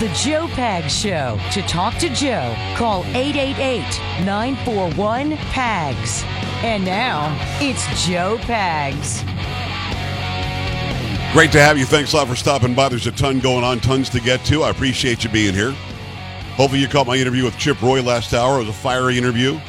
The Joe Pags Show. To talk to Joe, call 888 941 PAGS. And now, it's Joe Pags. Great to have you. Thanks a lot for stopping by. There's a ton going on, tons to get to. I appreciate you being here. Hopefully, you caught my interview with Chip Roy last hour. It was a fiery interview.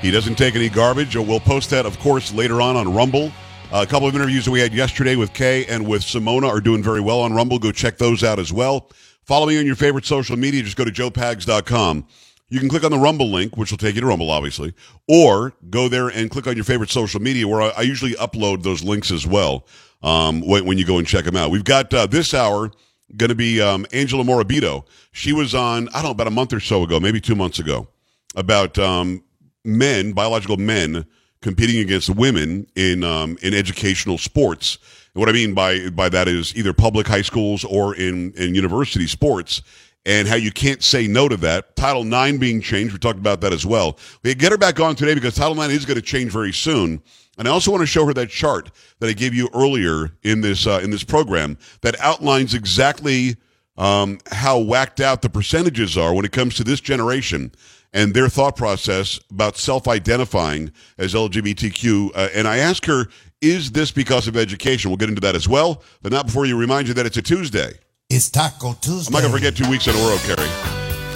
He doesn't take any garbage. We'll post that, of course, later on on Rumble. Uh, a couple of interviews that we had yesterday with Kay and with Simona are doing very well on Rumble. Go check those out as well. Follow me on your favorite social media. Just go to joepags.com. You can click on the Rumble link, which will take you to Rumble, obviously, or go there and click on your favorite social media, where I, I usually upload those links as well um, when, when, you go and check them out. We've got uh, this hour going to be um, Angela Morabito. She was on, I don't know, about a month or so ago, maybe two months ago, about um, men, biological men, competing against women in um, in educational sports. What I mean by by that is either public high schools or in in university sports. And how you can't say no to that. Title IX being changed. We talked about that as well. We get her back on today because Title IX is going to change very soon. And I also want to show her that chart that I gave you earlier in this uh, in this program that outlines exactly um, how whacked out the percentages are when it comes to this generation and their thought process about self-identifying as LGBTQ. Uh, and I ask her, is this because of education? We'll get into that as well, but not before you remind you that it's a Tuesday. It's Taco Tuesday. I'm not going to forget two weeks in a row, Carrie.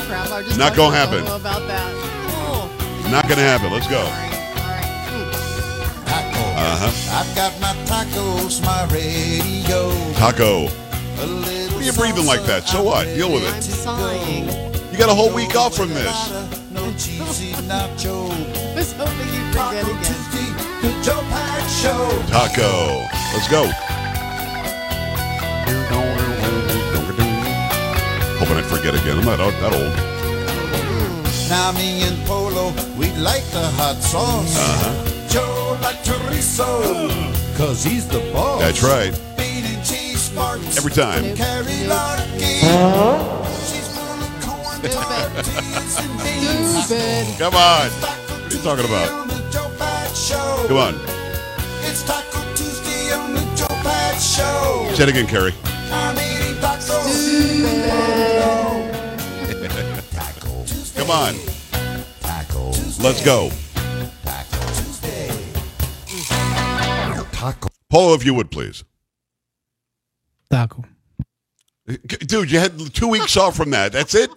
Crap, I just Not gonna happen. About that. Oh. Not going to happen. Let's go. All right. Hmm. Taco. Uh-huh. I've got my tacos, my radio. Taco. A little What are you breathing like that? So what? Deal with I'm it. sighing. You got a whole week off from this. No cheesy nacho. I was hoping you'd Taco forget again. Tuesday, the Joe Pags Show. Taco. Let's go. Hoping I forget again. I'm not that old. Now me and Polo, we like the hot sauce. Uh-huh. Joe like chorizo, cause he's the boss. That's right. Bean and cheese sparks. Every time. Carrie Larkin. She's full of corn, tortillas, and beans. Come on. What are you talking about? Come on. It's Taco Tuesday on the Joe Pags Show. Say it again, Carrie. I'm eating tacos. Taco. Come on. Taco. Let's go. Taco Tuesday. Taco. Polo, if you would, please. Taco. Dude, you had two weeks off from that. That's it?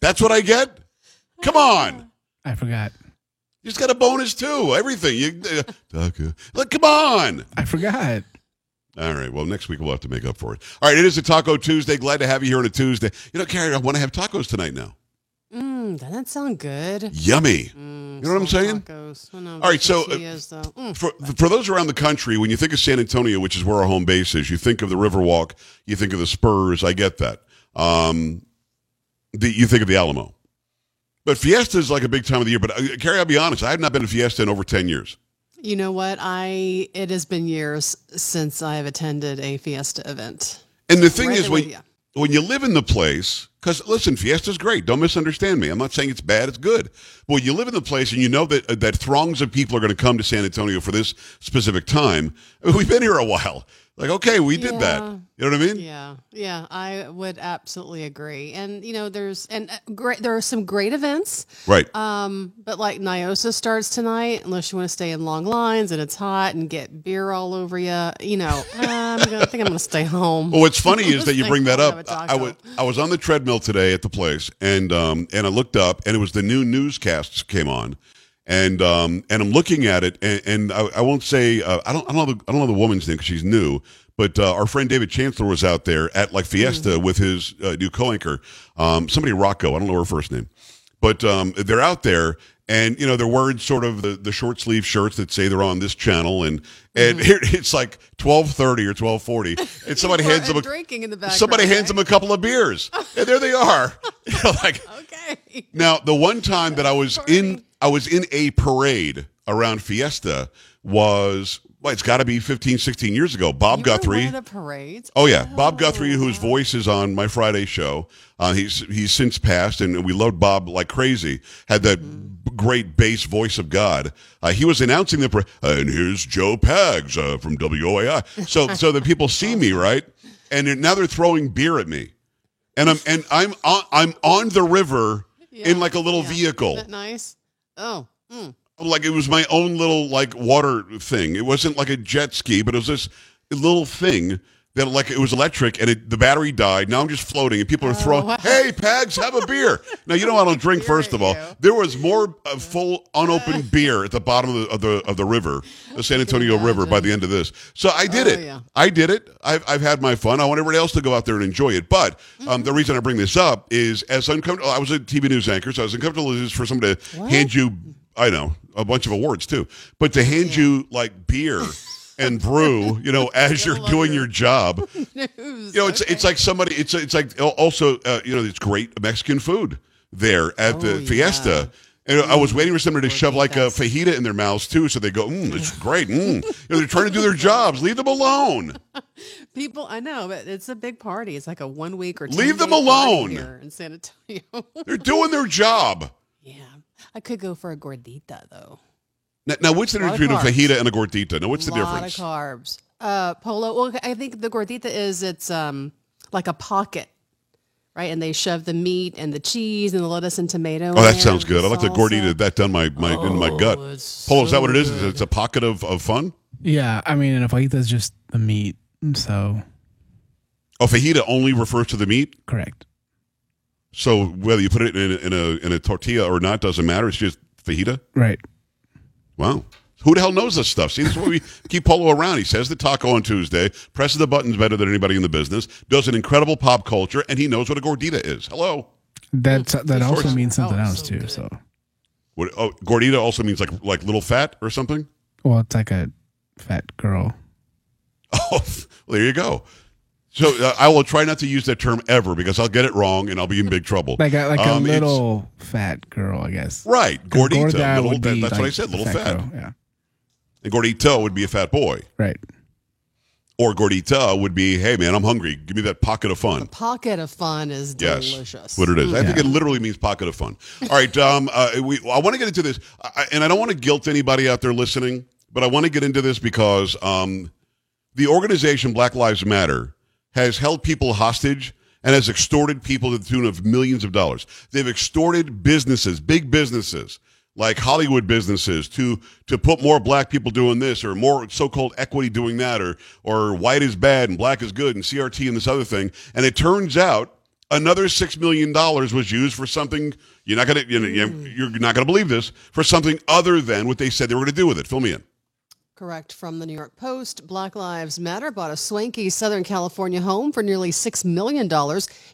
That's what I get? Come on. I forgot. You just got a bonus, too. Everything. You, uh. Look, come on. I forgot. All right. Well, next week we'll have to make up for it. All right. It is a Taco Tuesday. Glad to have you here on a Tuesday. You know, Carrie, I want to have tacos tonight now. Mm, doesn't that sound good? Yummy. Mm, You know what I'm saying? Tacos. I know, All right, so, uh. Mm. For, for those around the country, when you think of San Antonio, which is where our home base is, you think of the Riverwalk, you think of the Spurs. I get that. Um, the, you think of the Alamo. But Fiesta is like a big time of the year. But uh, Carrie, I'll be honest, I have not been to Fiesta in over 10 years. You know what? I it has been years since I have attended a fiesta event. And the thing Right is, when, with when you live in the place, because listen, Fiesta's is great. Don't misunderstand me. I'm not saying it's bad. It's good. But when you live in the place and you know that uh, that throngs of people are going to come to San Antonio for this specific time, I mean, we've been here a while. Like, okay, we did that. You know what I mean? Yeah, yeah, I would absolutely agree. And you know, there's and uh, great. There are some great events. Right. Um, but like Niosa starts tonight, unless you want to stay in long lines and it's hot and get beer all over you. You know, I'm gonna I think I'm gonna stay home. Well, what's funny is that you bring that up. I, was I was on the treadmill today at the place, and um, and I looked up, and it was the new newscasts came on, and um, and I'm looking at it, and, and I, I won't say uh, I don't I don't know the, I don't know the woman's name because she's new, but uh, our friend David Chancellor was out there at like Fiesta Mm-hmm. with his uh, new co-anchor, um, somebody Rocco, I don't know her first name, but um, they're out there. And you know they're wearing sort of the, the short sleeve shirts that say they're on this channel, and and here it's like twelve thirty or twelve forty, and somebody hands them a drinking in the background. somebody hands them a couple of beers, and there they are. You know, like Okay. now, the one time that I was in, I was in a parade around Fiesta was well, it's got to be 15, 16 years ago. Bob You Guthrie. the parades. Oh yeah, Bob Guthrie, whose voice is on my Friday show. Uh, he's he's since passed, and we loved Bob like crazy. Had that b- great bass voice of God. Uh, he was announcing the par- and here's Joe Pags uh, from WOAI. So so that people see me right, and they're- now they're throwing beer at me. and I'm and I'm on I'm on the river Yeah, in like a little yeah. vehicle. Isn't that nice? Oh, mm. like it was my own little like water thing. It wasn't like a jet ski, but it was this little thing that like it was electric and it, the battery died. Now I'm just floating and people are throwing, Oh, wow. "Hey, Pags, have a beer." now you know I don't drink. First of all, there was more uh, full unopened beer at the bottom of the of the, of the river, the San Antonio River, by the end of this. So I did Oh, it. yeah. I did it. I've, I've had my fun. I want everybody else to go out there and enjoy it. But um, Mm-hmm. the reason I bring this up is as uncomfortable. I was a TV news anchor, so I was uncomfortable as for somebody to What? hand you, I know, a bunch of awards too, but to hand you like beer and brew, you know, as you're doing your- job, news. you know, it's it's like somebody. It's it's like also, uh, you know, it's great Mexican food there at the Oh, Fiesta. And I was waiting for somebody to shove like a fajita in their mouths too, so they go, mm, "It's great." Mm. You know, they're trying to do their jobs. Leave them alone. People, I know, but it's a big party. It's like a one week or Leave them alone. here in San Antonio. They're doing their job. yeah, I could go for a gordita though. Now, now what's the difference of between a fajita and a gordita? Now, what's the difference? A lot difference? of carbs. Uh, polo. Well, I think the gordita is it's um like a pocket, right? And they shove the meat and the cheese and the lettuce and tomato. Oh, that sounds good. I like the gordita. That done my, my in my gut. Oh, it's Polo, is that so what it is? good. It's a pocket of, of fun. Yeah, I mean, and a fajita is just the meat. So Oh, fajita only refers to the meat. correct. So whether you put it in in a in a tortilla or not doesn't matter. It's just fajita. Right. Wow. Who the hell knows this stuff? See, this is why we keep Polo around. He says the taco on Tuesday, presses the buttons better than anybody in the business, does an incredible pop culture, and he knows what a gordita is. Hello. That's that also means something Oh, else so too. good. So, What, oh, gordita also means like like little fat or something. well, it's like a fat girl. Oh, well, there you go. So uh, I will try not to use that term ever because I'll get it wrong and I'll be in big trouble. Like a, like a Um, it's- little fat girl, I guess. Right, gordita. gorda little, would that- be that's what I said, little fat. girl, Yeah. And gordito would be a fat boy, Right. or gordita would be, hey man, I'm hungry. Give me that pocket of fun. Pocket of fun is Yes, delicious. what it is. I think it literally means pocket of fun. All right, um, uh, we, I want to get into this, I, and I don't want to guilt anybody out there listening, but I want to get into this because um, the organization Black Lives Matter has held people hostage and has extorted people to the tune of millions of dollars. They've extorted businesses, big businesses like Hollywood businesses to to put more black people doing this or more so-called equity doing that or or white is bad and black is good and CRT and this other thing. And it turns out another 6 million dollars was used for something you're not to you know, you're not going to believe this for something other than what they said they were going to do with it. Fill me in. Correct. From the New York Post, Black Lives Matter bought a swanky Southern California home for nearly $6 million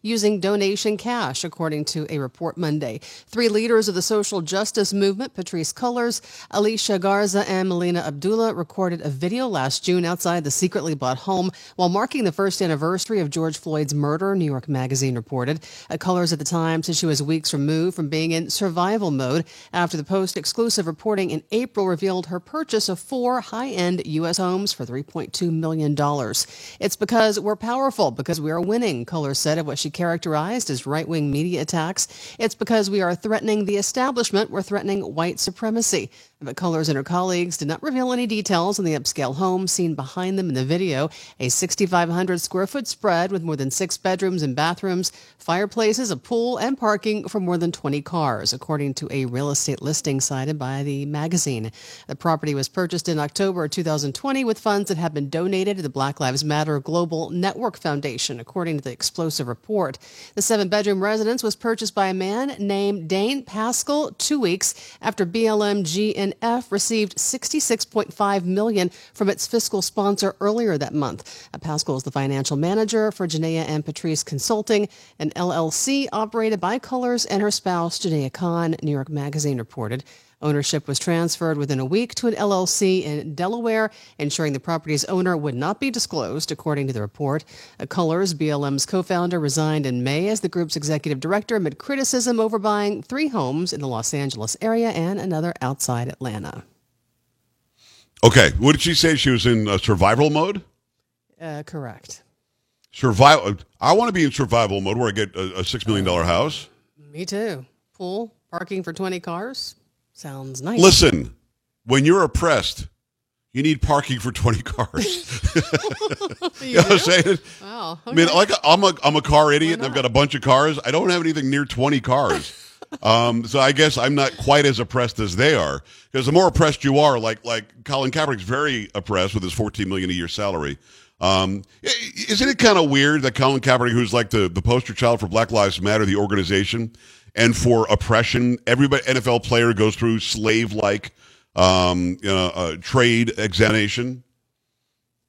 using donation cash, according to a report Monday. Three leaders of the social justice movement, Patrisse Cullors, Alicia Garza, and Melina Abdullah, recorded a video last June outside the secretly bought home while marking the first anniversary of George Floyd's murder, New York Magazine reported. Uh, Cullors at the time said she was weeks removed from being in survival mode after the Post exclusive reporting in April revealed her purchase of four high-end U.S. homes for $3.2 million. It's because we're powerful, because we are winning, Cullors said of what she characterized as right-wing media attacks. It's because we are threatening the establishment, we're threatening white supremacy. But Cullors and her colleagues did not reveal any details on the upscale home seen behind them in the video, a 6,500 square foot spread with more than six bedrooms and bathrooms, fireplaces, a pool, and parking for more than 20 cars, according to a real estate listing cited by the magazine. The property was purchased in October 2020 with funds that had been donated to the Black Lives Matter Global Network Foundation, according to the explosive report. The seven bedroom residence was purchased by a man named Dane Pascal two weeks after BLM GNF received 66.5 million from its fiscal sponsor earlier that month. Pascal is the financial manager for Janaya and Patrisse Consulting, an LLC operated by Cullors and her spouse Janaya Khan, New York Magazine reported. Ownership was transferred within a week to an LLC in Delaware, ensuring the property's owner would not be disclosed, according to the report. Uh, Cullors, BLM's co founder, resigned in May as the group's executive director amid criticism over buying three homes in the Los Angeles area and another outside Atlanta. Okay, what did she say? She was in uh, survival mode. Uh, correct. Survival. I want to be in survival mode where I get a, a six million dollar house. Me too. Pool, parking for 20 cars. Sounds nice. Listen, when you're oppressed, you need parking for 20 cars. You you know what I'm saying? Wow. I mean, like I'm a I'm a car idiot and I've got a bunch of cars. I don't have anything near 20 cars. um, so I guess I'm not quite as oppressed as they are. Because the more oppressed you are, like like Colin Kaepernick's very oppressed with his 14 million a year salary. Um, isn't it kind of weird that Colin Kaepernick, who's like the, the poster child for Black Lives Matter, the organization, and for oppression, everybody NFL player goes through slave like um, you know, uh, trade examination.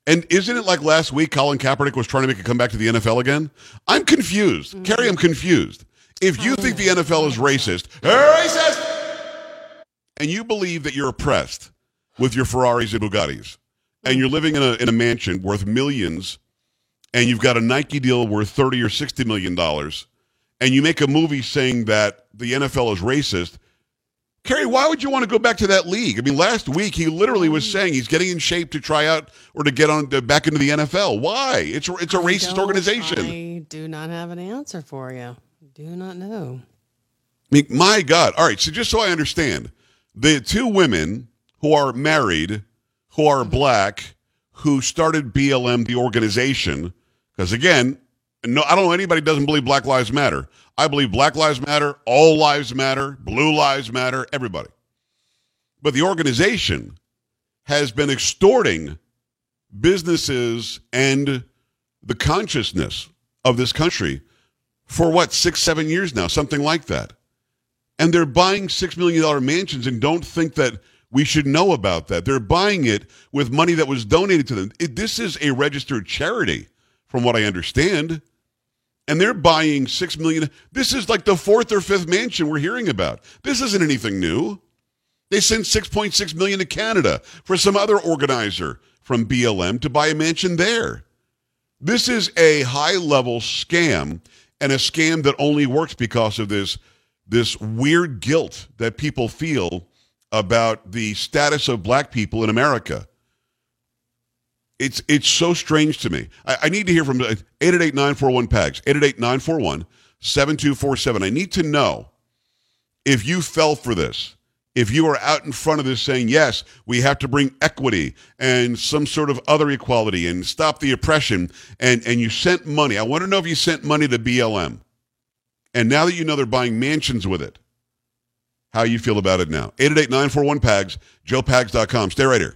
And isn't it like last week Colin Kaepernick was trying to make a comeback to the NFL again? I'm confused. Carrie, I'm confused. If you think the NFL is racist, racist, and you believe that you're oppressed with your Ferraris and Bugattis, and you're living in a, in a mansion worth millions, and you've got a Nike deal worth 30 or 60 million dollars, and you make a movie saying that the NFL is racist, Kerry, why would you want to go back to that league? I mean, last week he literally was mm. saying he's getting in shape to try out or to get on to, back into the NFL. Why? It's a, it's a I racist organization. I do not have an answer for you. Do not know. I mean, my God. All right. So just so I understand, the two women who are married, who are mm-hmm. black, who started BLM, the organization, because again, no, I don't know anybody doesn't believe Black Lives Matter. I believe Black Lives Matter, all lives matter, blue lives matter, everybody. But the organization has been extorting businesses and the consciousness of this country for what, six, seven years now, something like that. And they're buying $6 million mansions and don't think that we should know about that. They're buying it with money that was donated to them. It, this is a registered charity, from what I understand. And they're buying 6 million. This is like the fourth or fifth mansion we're hearing about. This isn't anything new. They sent 6.6 million to Canada for some other organizer from BLM to buy a mansion there. This is a high level scam and a scam that only works because of this this weird guilt that people feel about the status of black people in America. It's it's so strange to me. I, I need to hear from uh, 888-941-PAGS, 888-941-7247. I need to know if you fell for this, if you are out in front of this saying, yes, we have to bring equity and some sort of other equality and stop the oppression, and, and you sent money. I want to know if you sent money to BLM. And now that you know they're buying mansions with it, how you feel about it now. 888-941-PAGS, joepags.com. Stay right here.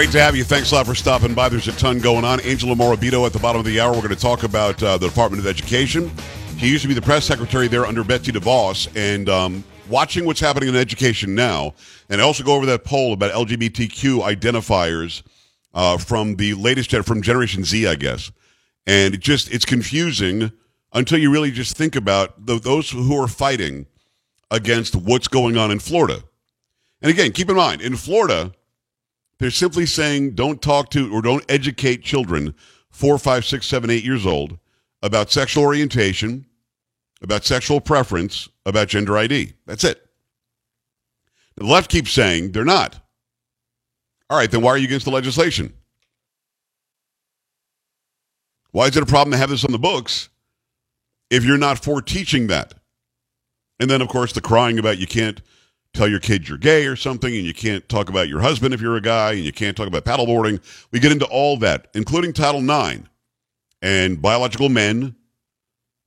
Great to have you. Thanks a lot for stopping by. There's a ton going on. Angela Morabito at the bottom of the hour. We're going to talk about uh, the Department of Education. She used to be the press secretary there under Betsy DeVos, and um, watching what's happening in education now. And I also go over that poll about LGBTQ identifiers uh, from the latest from Generation Z, I guess. And it just it's confusing until you really just think about the, those who are fighting against what's going on in Florida. And again, keep in mind, in Florida, they're simply saying don't talk to or don't educate children four, five, six, seven, eight years old about sexual orientation, about sexual preference, about gender ID. That's it. The left keeps saying they're not. All right, then why are you against the legislation? Why is it a problem to have this on the books if you're not for teaching that? And then, of course, the crying about you can't tell your kids you're gay or something, and you can't talk about your husband if you're a guy, and you can't talk about paddleboarding. We get into all that, including Title IX and biological men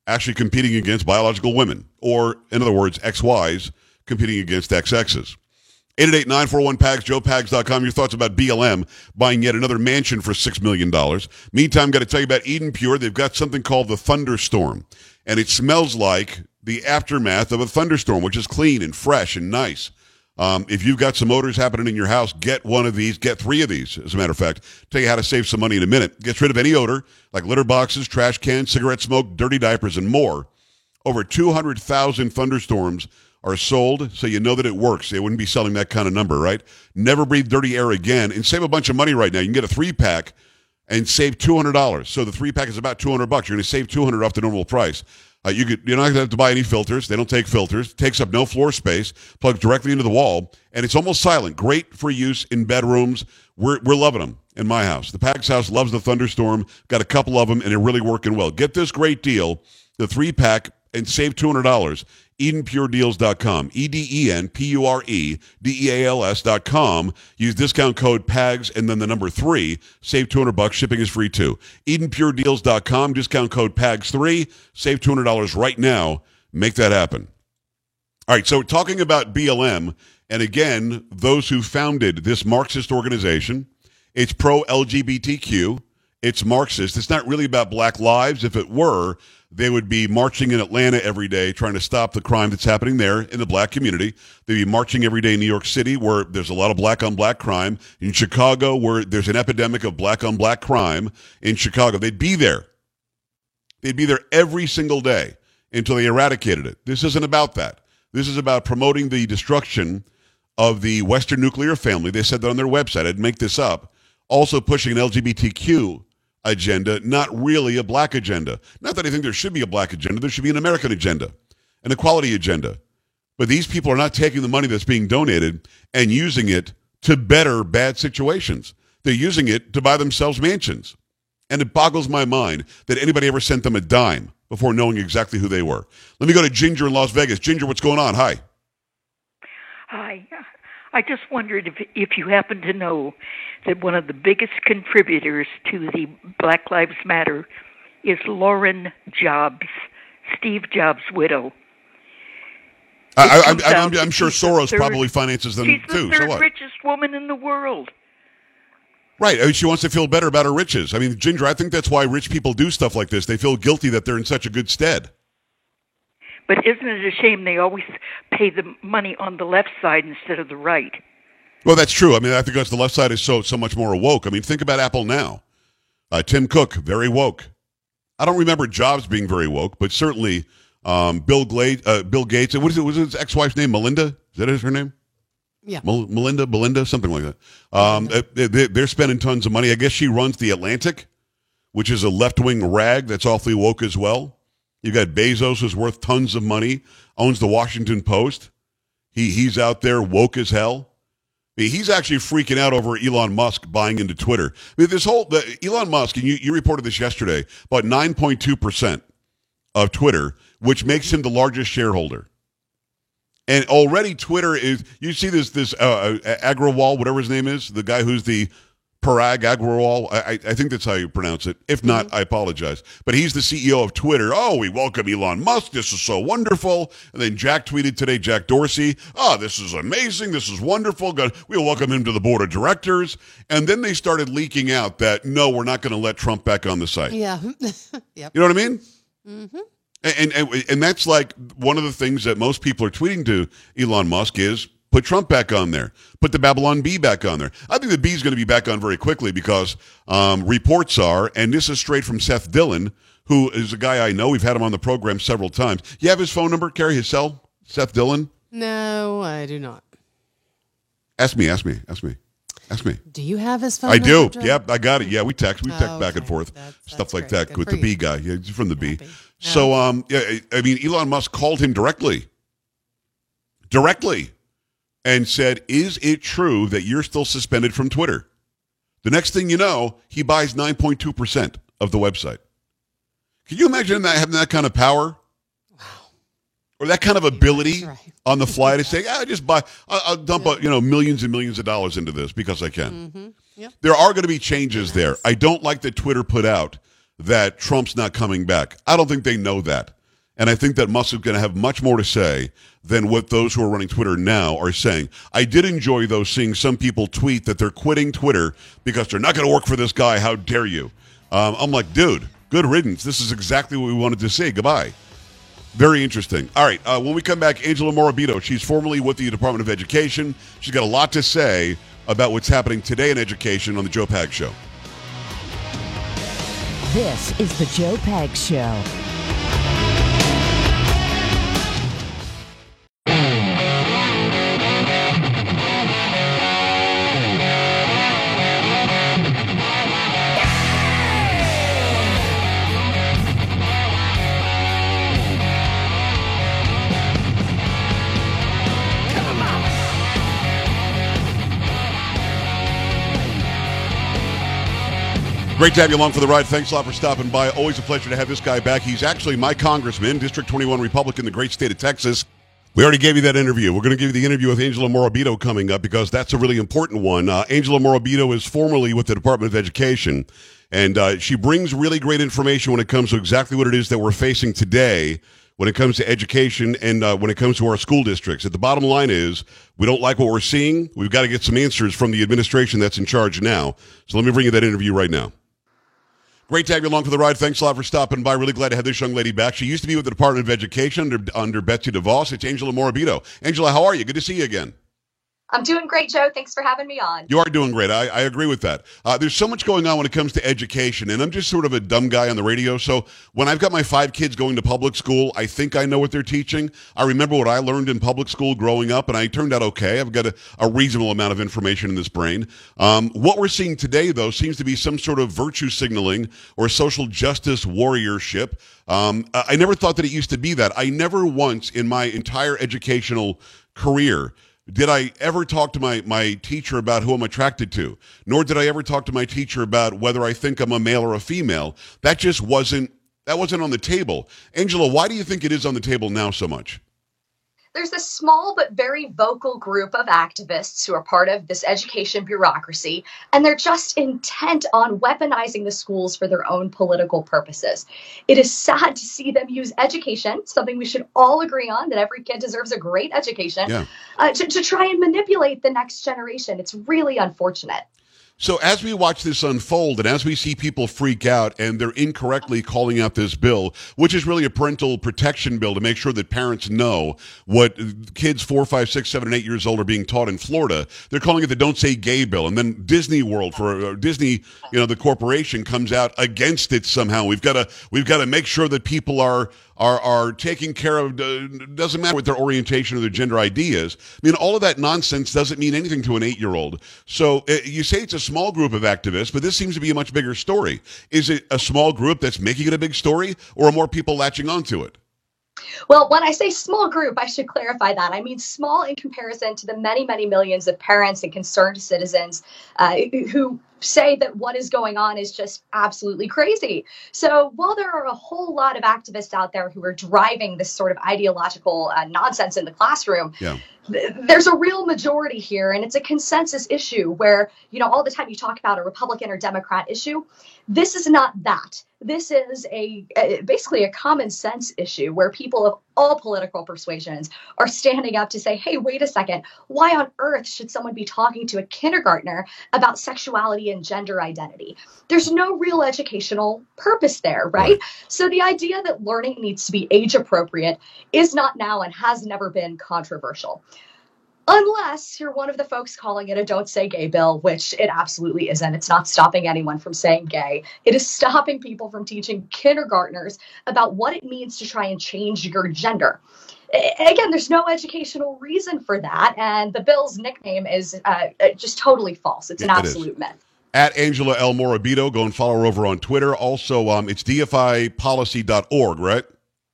actually competing against biological women, or in other words, XYs competing against XXs. 888-941-PAGS, joepags.com. Your thoughts about BLM buying yet another mansion for $6 million. Meantime, got to tell you about Eden Pure. They've got something called the Thunderstorm, and it smells like the aftermath of a thunderstorm, which is clean and fresh and nice. Um, if you've got some odors happening in your house, get one of these. Get three of these, as a matter of fact. Tell you how to save some money in a minute. Gets rid of any odor, like litter boxes, trash cans, cigarette smoke, dirty diapers, and more. Over 200,000 thunderstorms are sold, so you know that it works. They wouldn't be selling that kind of number, right? Never breathe dirty air again and save a bunch of money right now. You can get a three pack and save two hundred dollars. So the three pack is about two hundred bucks. You're going to save two hundred off the normal price. Uh, you could, you're not going to have to buy any filters. They don't take filters. Takes up no floor space. Plugs directly into the wall, and it's almost silent. Great for use in bedrooms. We're we're loving them in my house. The Pags house loves the thunderstorm. Got a couple of them, and they're really working well. Get this great deal, the three pack, and save two hundred dollars. EdenPureDeals.com. E D E N P U R E D E A L S.com. Use discount code PAGS and then the number three. Save 200 bucks. Shipping is free too. EdenPureDeals.com. Discount code PAGS3. Save $200 right now. Make that happen. All right. So talking about BLM, and again, those who founded this Marxist organization, it's pro LGBTQ. It's Marxist. It's not really about black lives. If it were, they would be marching in Atlanta every day trying to stop the crime that's happening there in the black community. They'd be marching every day in New York City where there's a lot of black on black crime. In Chicago, where there's an epidemic of black on black crime in Chicago, they'd be there. They'd be there every single day until they eradicated it. This isn't about that. This is about promoting the destruction of the Western nuclear family. They said that on their website. I'd make this up. Also pushing an LGBTQ agenda, not really a black agenda. Not that I think there should be a black agenda, there should be an American agenda, an equality agenda. But these people are not taking the money that's being donated and using it to better bad situations. They're using it to buy themselves mansions. And it boggles my mind that anybody ever sent them a dime before knowing exactly who they were. Let me go to Ginger in Las Vegas. Ginger, what's going on? Hi. Hi. I just wondered if if you happen to know that one of the biggest contributors to the Black Lives Matter is Laurene Jobs, Steve Jobs' widow. I, I, comes I'm, I'm, I'm sure Soros third- probably finances them She's the too. third So richest woman in the world. Right. I mean, she wants to feel better about her riches. I mean, Ginger, I think that's why rich people do stuff like this. They feel guilty that they're in such a good stead. But isn't it a shame they always pay the money on the left side instead of the right? Well, that's true. I mean, I think that's the left side is so so much more woke. I mean, think about Apple now. Uh, Tim Cook, very woke. I don't remember Jobs being very woke, but certainly um, Bill Glade, uh, Bill Gates. What is it? Was his ex-wife's name? Melinda? Is that her name? Yeah. Mel- Melinda, Belinda, something like that. Um, they- they- they're spending tons of money. I guess she runs the Atlantic, which is a left-wing rag that's awfully woke as well. You've got Bezos, who's worth tons of money, owns the Washington Post. He he's out there woke as hell. He's actually freaking out over Elon Musk buying into Twitter. I mean, this whole the, Elon Musk, and you, you reported this yesterday, about nine point two percent of Twitter, which makes him the largest shareholder. And already Twitter is. You see this this uh, uh, Agrawal, whatever his name is, the guy who's the Parag Agrawal. I, I think that's how you pronounce it. If not, I apologize. But he's the CEO of Twitter. Oh, we welcome Elon Musk. This is so wonderful. And then Jack tweeted today, Jack Dorsey. Oh, this is amazing. This is wonderful. We'll welcome him to the board of directors. And then they started leaking out that no, we're not going to let Trump back on the site. Yeah. You know what I mean? Mm-hmm. And, and and that's like one of the things that most people are tweeting to Elon Musk is put Trump back on there, put the Babylon Bee back on there. I think the Bee is going to be back on very quickly because um, reports are, and this is straight from Seth Dillon, who is a guy I know. We've had him on the program several times. You have his phone number, Carrie, his cell, Seth Dillon. no, I do not. Ask me, ask me, ask me, ask me. Do you have his phone I do. Joe? Yep, I got it. Yeah, we text. We text Oh, back and forth, That's- stuff like great. that Good with the you. Bee guy. Yeah, he's from the Bee. So, um, yeah, I mean, Elon Musk called him directly, directly, and said, "Is it true that you're still suspended from Twitter?" The next thing you know, he buys 9.2 percent of the website. Can you imagine that having that kind of power? Or that kind of ability right. on the fly to say, "I just buy, I'll, I'll dump, uh, you know, millions and millions of dollars into this because I can." Mm-hmm. Yep. There are going to be changes there. I don't like that Twitter put out that Trump's not coming back. I don't think they know that. And I think that Musk is going to have much more to say than what those who are running Twitter now are saying. I did enjoy, though, seeing some people tweet that they're quitting Twitter because they're not going to work for this guy. How dare you? Um, I'm like, dude, good riddance. This is exactly what we wanted to see. Goodbye. Very interesting. All right. Uh, when we come back, Angela Morabito. She's formerly with the Department of Education. She's got a lot to say about what's happening today in education on the Joe Pags Show. This is the Joe Pags Show. Great to have you along for the ride. Thanks a lot for stopping by. Always a pleasure to have this guy back. He's actually my congressman, District 21 Republican, the great state of Texas. We already gave you that interview. We're going to give you the interview with Angela Morabito coming up because that's a really important one. Uh, Angela Morabito is formerly with the Department of Education, and uh, she brings really great information when it comes to exactly what it is that we're facing today when it comes to education and uh, when it comes to our school districts. At the bottom line is we don't like what we're seeing. We've got to get some answers from the administration that's in charge now. So let me bring you that interview right now. Great to have you along for the ride. Thanks a lot for stopping by. Really glad to have this young lady back. She used to be with the Department of Education under, under Betsy DeVos. It's Angela Morabito. Angela, how are you? Good to see you again. I'm doing great, Joe. Thanks for having me on. You are doing great. I, I agree with that. Uh, there's so much going on when it comes to education, and I'm just sort of a dumb guy on the radio. So when I've got my five kids going to public school, I think I know what they're teaching. I remember what I learned in public school growing up, and I turned out okay. I've got a, a reasonable amount of information in this brain. Um, what we're seeing today, though, seems to be some sort of virtue signaling or social justice warriorship. Um, I I never thought that it used to be that. I never once in my entire educational career did I ever talk to my, my teacher about who I'm attracted to, nor did I ever talk to my teacher about whether I think I'm a male or a female. That just wasn't that wasn't on the table. Angela, why do you think it is on the table now so much? There's a small but very vocal group of activists who are part of this education bureaucracy, and they're just intent on weaponizing the schools for their own political purposes. It is sad to see them use education, something we should all agree on that every kid deserves a great education, Yeah. uh, to, to try and manipulate the next generation. It's really unfortunate. So as we watch this unfold and as we see people freak out and they're incorrectly calling out this bill, which is really a parental protection bill to make sure that parents know what kids four, five, six, seven, and eight years old are being taught in Florida, they're calling it the Don't Say Gay bill. And then Disney World for uh, Disney, you know, the corporation comes out against it somehow. We've got to we've got to make sure that people are are are taken care of. Uh, doesn't matter what their orientation or their gender ideas. I mean, all of that nonsense doesn't mean anything to an eight year old. So uh, you say it's a small group of activists, but this seems to be a much bigger story. Is it a small group that's making it a big story, or are more people latching onto it? Well, when I say small group, I should clarify that. I mean small in comparison to the many, many millions of parents and concerned citizens uh, who say that what is going on is just absolutely crazy. So while there are a whole lot of activists out there who are driving this sort of ideological uh, nonsense in the classroom, Yeah. th- there's a real majority here and it's a consensus issue where you know all the time you talk about a republican or democrat issue this is not that this is a, a basically a common sense issue where people of all political persuasions are standing up to say hey wait a second why on earth should someone be talking to a kindergartner about sexuality and gender identity there's no real educational purpose there right so the idea that learning needs to be age appropriate is not now and has never been controversial Unless you're one of the folks calling it a don't say gay bill, which it absolutely isn't. It's not stopping anyone from saying gay. It is stopping people from teaching kindergartners about what it means to try and change your gender. Again, there's no educational reason for that. And the bill's nickname is uh, uh, just totally false. It's an It is. absolute myth. At Angela L. Morabito, go and follow her over on Twitter. Also, um, it's dfipolicy.org, right?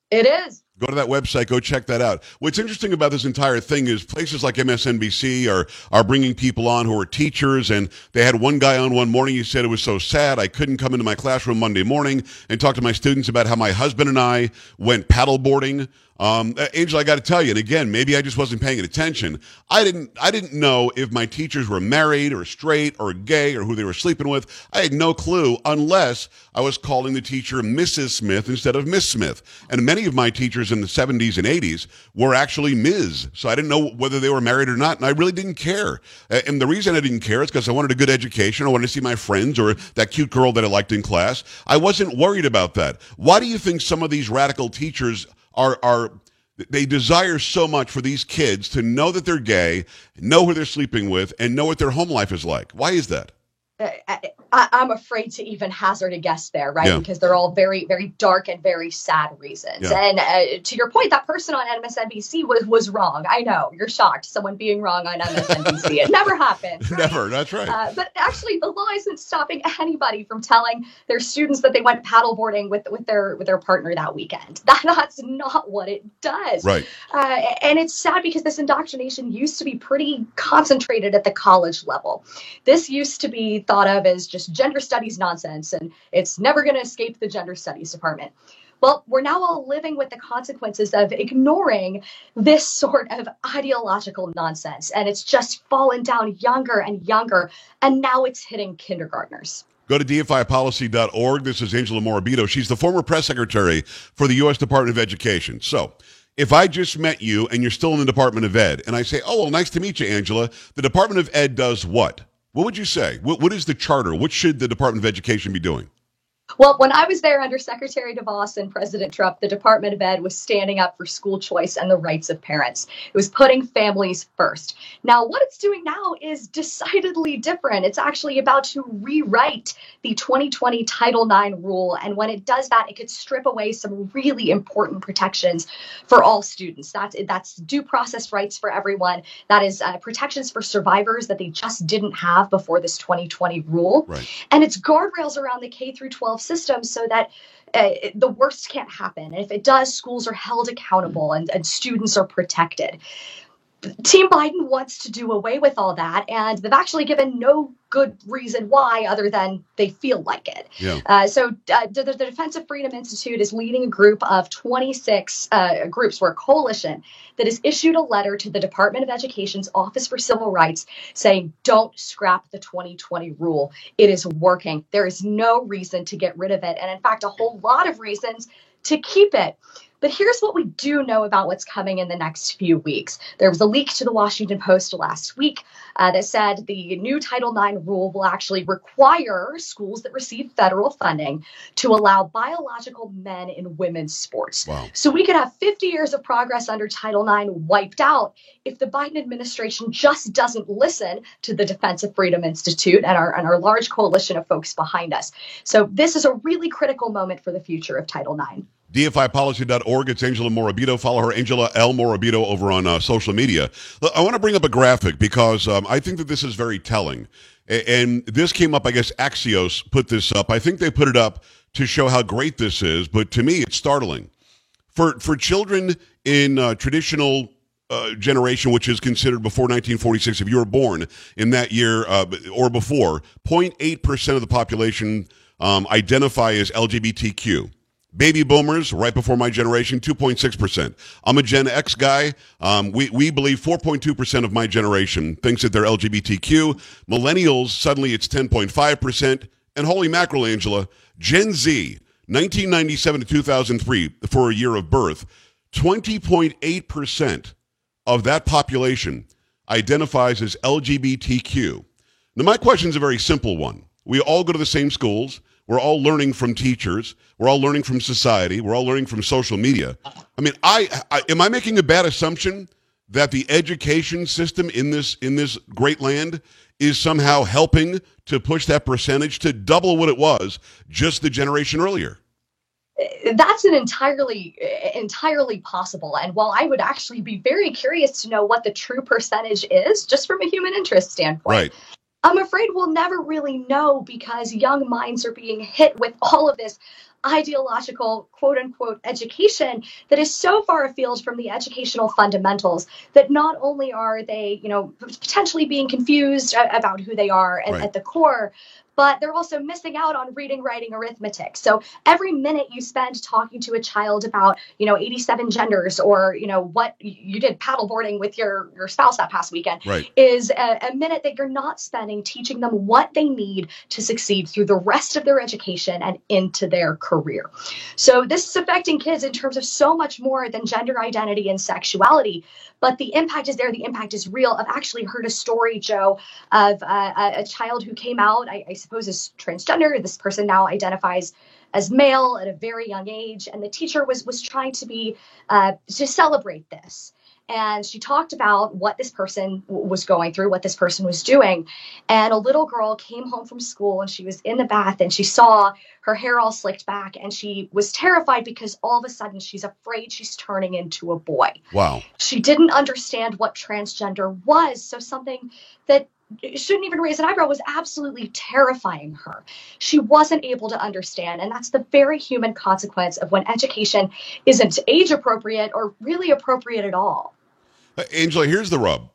It is. Go to that website. Go check that out. What's interesting about this entire thing is places like MSNBC are are bringing people on who are teachers, and they had one guy on one morning. He said it was so sad I couldn't come into my classroom Monday morning and talk to my students about how my husband and I went paddleboarding. Um, uh, Angel, I got to tell you, and again, maybe I just wasn't paying attention. I didn't. I didn't know if my teachers were married or straight or gay or who they were sleeping with. I had no clue unless I was calling the teacher Mrs. Smith instead of Miss Smith. And many of my teachers in the 70s and 80s were actually Ms. So I didn't know whether they were married or not, and I really didn't care. And the reason I didn't care is because I wanted a good education. I wanted to see my friends or that cute girl that I liked in class. I wasn't worried about that. Why do you think some of these radical teachers are are they desire so much for these kids to know that they're gay, know who they're sleeping with, and know what their home life is like. Why is that? Uh, I, I, I'm afraid to even hazard a guess there, right? Yeah. Because they're all very, very dark and very sad reasons. Yeah. And uh, to your point, that person on MSNBC was was wrong. I know you're shocked. Someone being wrong on MSNBC. it never happened. right? Never. That's right. Uh, but actually, the law isn't stopping anybody from telling their students that they went paddleboarding with with their with their partner that weekend. That, that's not what it does. right. Uh, and it's sad because this indoctrination used to be pretty concentrated at the college level. This used to be thought of as just gender studies nonsense, and it's never going to escape the gender studies department. Well, we're now all living with the consequences of ignoring this sort of ideological nonsense. And it's just fallen down younger and younger. And now it's hitting kindergartners. Go to dfipolicy.org. This is Angela Morabito. She's the former press secretary for the U.S. Department of Education. So, if I just met you and you're still in the Department of Ed, and I say, oh, well, nice to meet you, Angela, the Department of Ed does what? What would you say? What, what is the charter? What should the Department of Education be doing? Well, when I was there under Secretary DeVos and President Trump, the Department of Ed was standing up for school choice and the rights of parents. It was putting families first. Now, what it's doing now is decidedly different. It's actually about to rewrite the 2020 Title IX rule. And when it does that, it could strip away some really important protections for all students. That's, that's due process rights for everyone. That is uh, protections for survivors that they just didn't have before this 2020 rule. Right. And it's guardrails around the K through 12 system so that uh, the worst can't happen. And if it does, schools are held accountable and, and students are protected. Team Biden wants to do away with all that, and they've actually given no good reason why other than they feel like it. Yeah. Uh, so uh, the, the Defense of Freedom Institute is leading a group of 26 uh, groups, we're a coalition, that has issued a letter to the Department of Education's Office for Civil Rights saying, don't scrap the 2020 rule. It is working. There is no reason to get rid of it. And in fact, a whole lot of reasons to keep it. But here's what we do know about what's coming in the next few weeks. There was a leak to the Washington Post last week uh, that said the new Title IX rule will actually require schools that receive federal funding to allow biological men in women's sports. Wow. So we could have 50 years of progress under Title IX wiped out if the Biden administration just doesn't listen to the Defense of Freedom Institute and our, and our large coalition of folks behind us. So this is a really critical moment for the future of Title IX. DFIpolicy.org. It's Angela Morabito. Follow her, Angela L. Morabito, over on uh, social media. I want to bring up a graphic because um, I think that this is very telling. And this came up, I guess Axios put this up. I think they put it up to show how great this is, but to me, it's startling. For, for children in uh, traditional uh, generation, which is considered before 1946, if you were born in that year uh, or before, 0.8% of the population um, identify as LGBTQ. Baby boomers, right before my generation, 2.6%. I'm a Gen X guy. Um, we, we believe 4.2% of my generation thinks that they're LGBTQ. Millennials, suddenly it's 10.5%. And holy mackerel, Angela, Gen Z, 1997 to 2003, for a year of birth, 20.8% of that population identifies as LGBTQ. Now, my question is a very simple one. We all go to the same schools. We're all learning from teachers. We're all learning from society. We're all learning from social media. I mean, I, I am I making a bad assumption that the education system in this in this great land is somehow helping to push that percentage to double what it was just the generation earlier? that's an entirely entirely possible and while i would actually be very curious to know what the true percentage is just from a human interest standpoint Right. I'm afraid we'll never really know because young minds are being hit with all of this ideological quote unquote education that is so far afield from the educational fundamentals that not only are they you know potentially being confused about who they are at, at the core but they're also missing out on reading writing arithmetic so every minute you spend talking to a child about you know 87 genders or you know what you did paddleboarding with your your spouse that past weekend Right. is a, a minute that you're not spending teaching them what they need to succeed through the rest of their education and into their career. So this is affecting kids in terms of so much more than gender identity and sexuality. But the impact is there. The impact is real. I've actually heard a story, Joe, of uh, a, a child who came out, I, I suppose, is transgender. This person now identifies as male at a very young age, and the teacher was was trying to be uh, to celebrate this and she talked about what this person w- was going through, what this person was doing. And a little girl came home from school and she was in the bath and she saw her hair all slicked back and she was terrified because all of a sudden she's afraid she's turning into a boy. Wow. She didn't understand what transgender was. So something that shouldn't even raise an eyebrow was absolutely terrifying her. She wasn't able to understand. And that's the very human consequence of when education isn't age appropriate or really appropriate at all. Uh, Angela, here's the rub.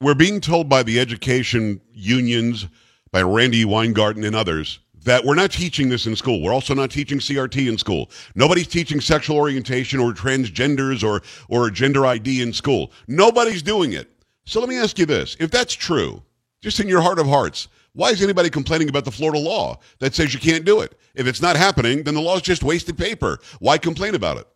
We're being told by the education unions, by Randi Weingarten and others that we're not teaching this in school. We're also not teaching CRT in school. Nobody's teaching sexual orientation or transgenders or, or gender ID in school. Nobody's doing it. So let me ask you this. If that's true, just in your heart of hearts, why is anybody complaining about the Florida law that says you can't do it? If it's not happening, then the law is just wasted paper. Why complain about it?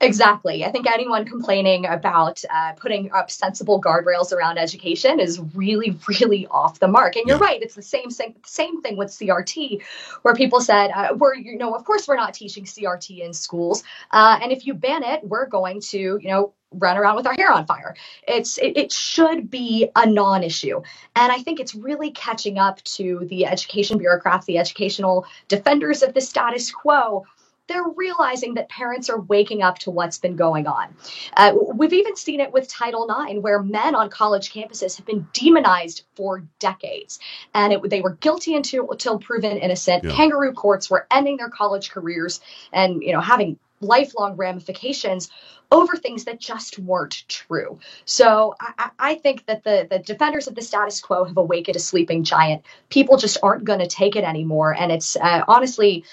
Exactly. I think anyone complaining about uh, putting up sensible guardrails around education is really, really off the mark. And you're Yeah. right; it's the same same, same thing with CRT, where people said, uh, "We're you know, of course, we're not teaching CRT in schools, uh, and if you ban it, we're going to you know." Run around with our hair on fire it's it, it should be a non-issue and i think it's really catching up to the education bureaucrats the educational defenders of the status quo they're realizing that parents are waking up to what's been going on. Uh, we've even seen it with Title IX, where men on college campuses have been demonized for decades, and it, they were guilty until, until proven innocent. Yeah. Kangaroo courts were ending their college careers and you know having lifelong ramifications over things that just weren't true. So I, I think that the the defenders of the status quo have awakened a sleeping giant. People just aren't going to take it anymore, and it's uh, honestly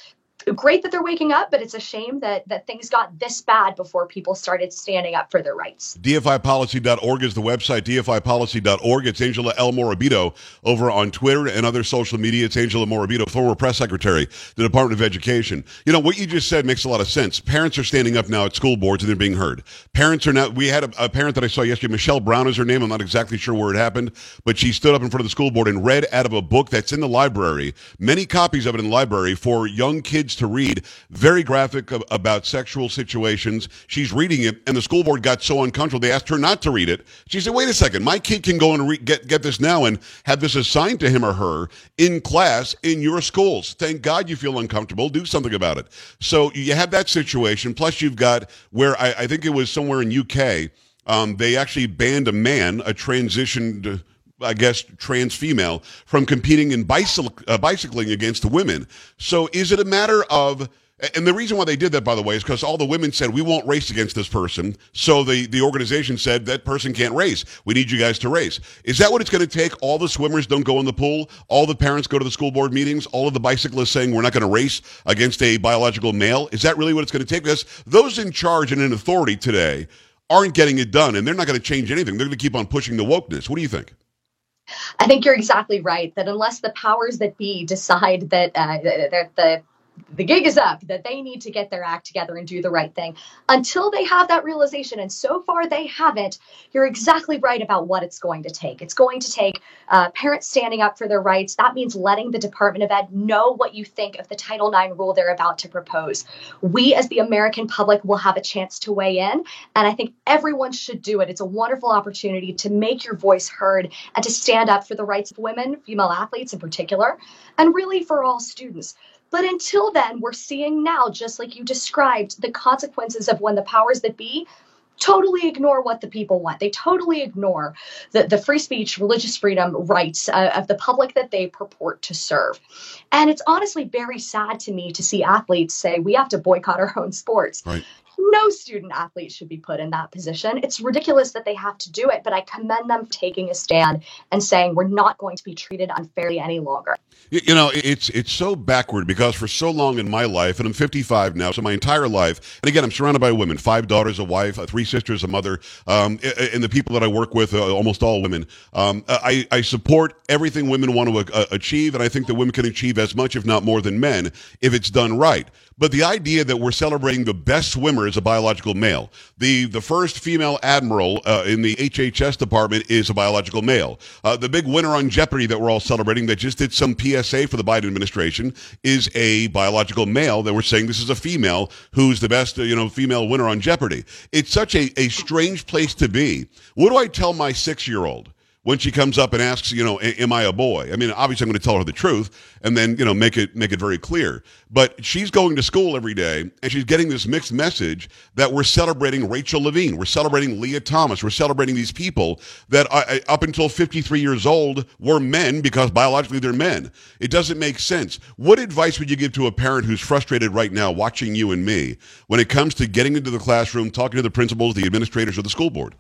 great that they're waking up, but it's a shame that that things got this bad before people started standing up for their rights. DFIpolicy.org is the website, DFIpolicy.org. It's Angela L. Morabito over on Twitter and other social media. It's Angela Morabito, former press secretary, the Department of Education. You know, what you just said makes a lot of sense. Parents are standing up now at school boards and they're being heard. Parents are now, we had a, a parent that I saw yesterday, Michelle Brown is her name. I'm not exactly sure where it happened, but she stood up in front of the school board and read out of a book that's in the library, many copies of it in the library for young kids to read, very graphic ab- about sexual situations. She's reading it, and the school board got so uncomfortable they asked her not to read it. She said, "Wait a second, my kid can go and re- get get this now and have this assigned to him or her in class in your schools. Thank God you feel uncomfortable. Do something about it." So you have that situation. Plus, you've got where I, I think it was somewhere in UK. Um, they actually banned a man, a transitioned. I guess trans female from competing in bicycle, uh, bicycling against the women. So is it a matter of and the reason why they did that, by the way, is because all the women said we won't race against this person. So the the organization said that person can't race. We need you guys to race. Is that what it's going to take? All the swimmers don't go in the pool. All the parents go to the school board meetings. All of the bicyclists saying we're not going to race against a biological male. Is that really what it's going to take? Because those in charge and in authority today aren't getting it done, and they're not going to change anything. They're going to keep on pushing the wokeness. What do you think? I think you're exactly right that unless the powers that be decide that uh, that the the gig is up, that they need to get their act together and do the right thing. Until they have that realization, and so far they haven't, you're exactly right about what it's going to take. It's going to take uh, parents standing up for their rights. That means letting the Department of Ed know what you think of the Title IX rule they're about to propose. We, as the American public, will have a chance to weigh in, and I think everyone should do it. It's a wonderful opportunity to make your voice heard and to stand up for the rights of women, female athletes in particular, and really for all students. But until then, we're seeing now, just like you described, the consequences of when the powers that be totally ignore what the people want. They totally ignore the, the free speech, religious freedom rights uh, of the public that they purport to serve. And it's honestly very sad to me to see athletes say we have to boycott our own sports. Right. No student athlete should be put in that position. It's ridiculous that they have to do it, but I commend them taking a stand and saying we're not going to be treated unfairly any longer. You, know, it's it's so backward because for so long in my life, and I'm 55 now, so my entire life, and again, I'm surrounded by women, five daughters, a wife, uh, three sisters, a mother, um, and the people that I work with, uh, almost all women. Um, I, I support everything women want to uh, achieve, and I think that women can achieve as much, if not more, than men if it's done right. But the idea that we're celebrating the best swimmer is a biological male. The the first female admiral uh, in the HHS department is a biological male. Uh, the big winner on Jeopardy that we're all celebrating that just did some PSA for the Biden administration is a biological male that we're saying this is a female who's the best you know female winner on Jeopardy. It's such a, a strange place to be. What do I tell my six year old? When she comes up and asks, you know, am I a boy? I mean, obviously I'm going to tell her the truth and then, you know, make it make it very clear. But she's going to school every day and she's getting this mixed message that we're celebrating Rachel Levine, we're celebrating Lia Thomas, we're celebrating these people that uh, uh, up until 53 years old were men because biologically they're men. It doesn't make sense. What advice would you give to a parent who's frustrated right now watching you and me when it comes to getting into the classroom, talking to the principals, the administrators, or the school board?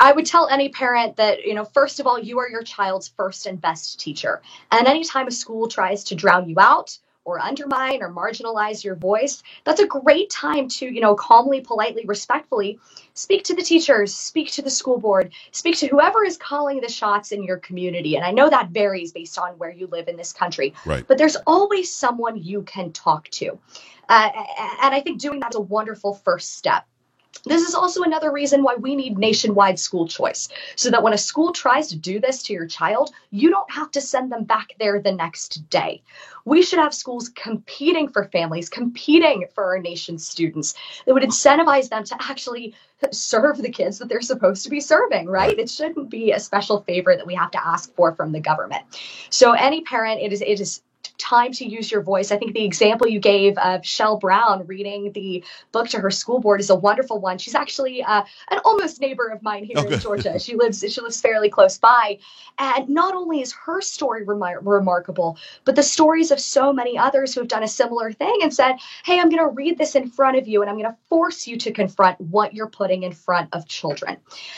I would tell any parent that, you know, first of all, you are your child's first and best teacher. And anytime a school tries to drown you out or undermine or marginalize your voice, that's a great time to, you know, calmly, politely, respectfully speak to the teachers, speak to the school board, speak to whoever is calling the shots in your community. And I know that varies based on where you live in this country, Right. but there's always someone you can talk to. Uh, and I think doing that is a wonderful first step. This is also another reason why we need nationwide school choice, so that when a school tries to do this to your child, you don't have to send them back there the next day. We should have schools competing for families, competing for our nation's students that would incentivize them to actually serve the kids that they're supposed to be serving, right? It shouldn't be a special favor that we have to ask for from the government. So any parent, it is it is time to use your voice. I think the example you gave of Shell Brown reading the book to her school board is a wonderful one. She's actually uh, an almost neighbor of mine here Okay. in Georgia. She lives she lives fairly close by, and not only is her story remar- remarkable, but the stories of so many others who have done a similar thing and said, "Hey, I'm going to read this in front of you, and I'm going to force you to confront what you're putting in front of children."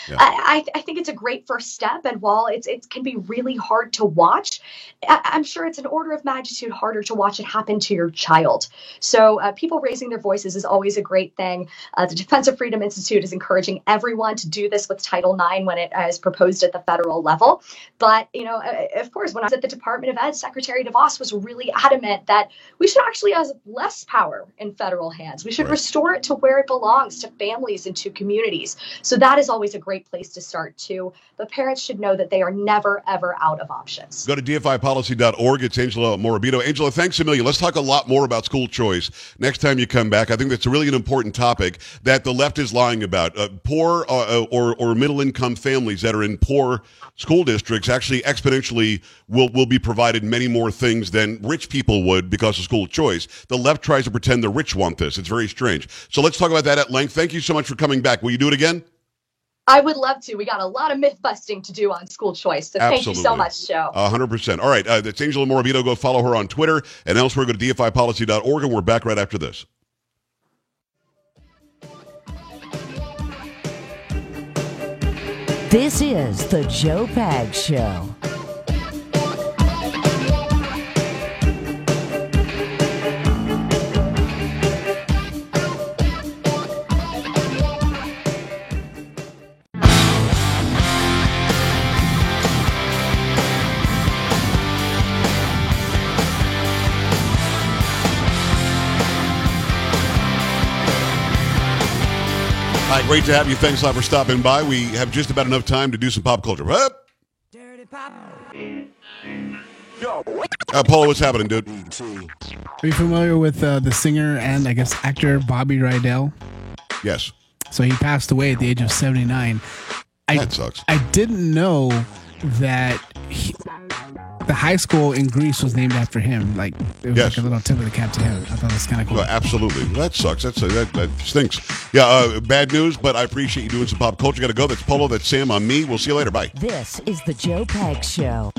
Yeah. I, I I think it's a great first step, and while it's it can be really hard to watch, I, I'm sure it's an order of magnitude harder to watch it happen to your child. So, uh, people raising their voices is always a great thing. Uh, the Defense of Freedom Institute is encouraging everyone to do this with Title IX when it uh, proposed at the federal level. But, you know, uh, of course, when I was at the Department of Ed, Secretary DeVos was really adamant that we should actually have less power in federal hands. We should Right. restore it to where it belongs to families and to communities. So, that is always a great place to start, too. But parents should know that they are never, ever out of options. Go to dfipolicy.org. It's Angela Morabito. Angela, thanks a million. Let's talk a lot more about school choice next time you come back. I think that's really an important topic that the left is lying about. Uh, poor uh, or, or middle income families that are in poor school districts actually exponentially will, will be provided many more things than rich people would because of school choice. The left tries to pretend the rich want this. It's very strange. So let's talk about that at length. Thank you so much for coming back. Will you do it again? I would love to. We got a lot of myth busting to do on school choice. So thank you so much, Joe. Hundred percent. All right, uh, that's Angela Morabito. Go follow her on Twitter and elsewhere. Go to dfipolicy.org, and we're back right after this. This is the Joe Pags Show. Great to have you. Thanks a lot for stopping by. We have just about enough time to do some pop culture. Up. Uh, Paula, what's happening, dude? Are you familiar with uh, the singer and I guess actor Bobby Rydell? Yes, So he passed away at the age of 79. I, that sucks. I didn't know that he, the high school in Grease was named after him. Like it was Yes. like a little tip of the cap to him. I thought it was kind of cool. Well, absolutely. That sucks. That's uh, that, that stinks. Yeah, uh, bad news, but I appreciate you doing some pop culture. Got to go. That's Polo. That's Sam. I'm me. We'll see you later. Bye. This is the Joe Pags Show.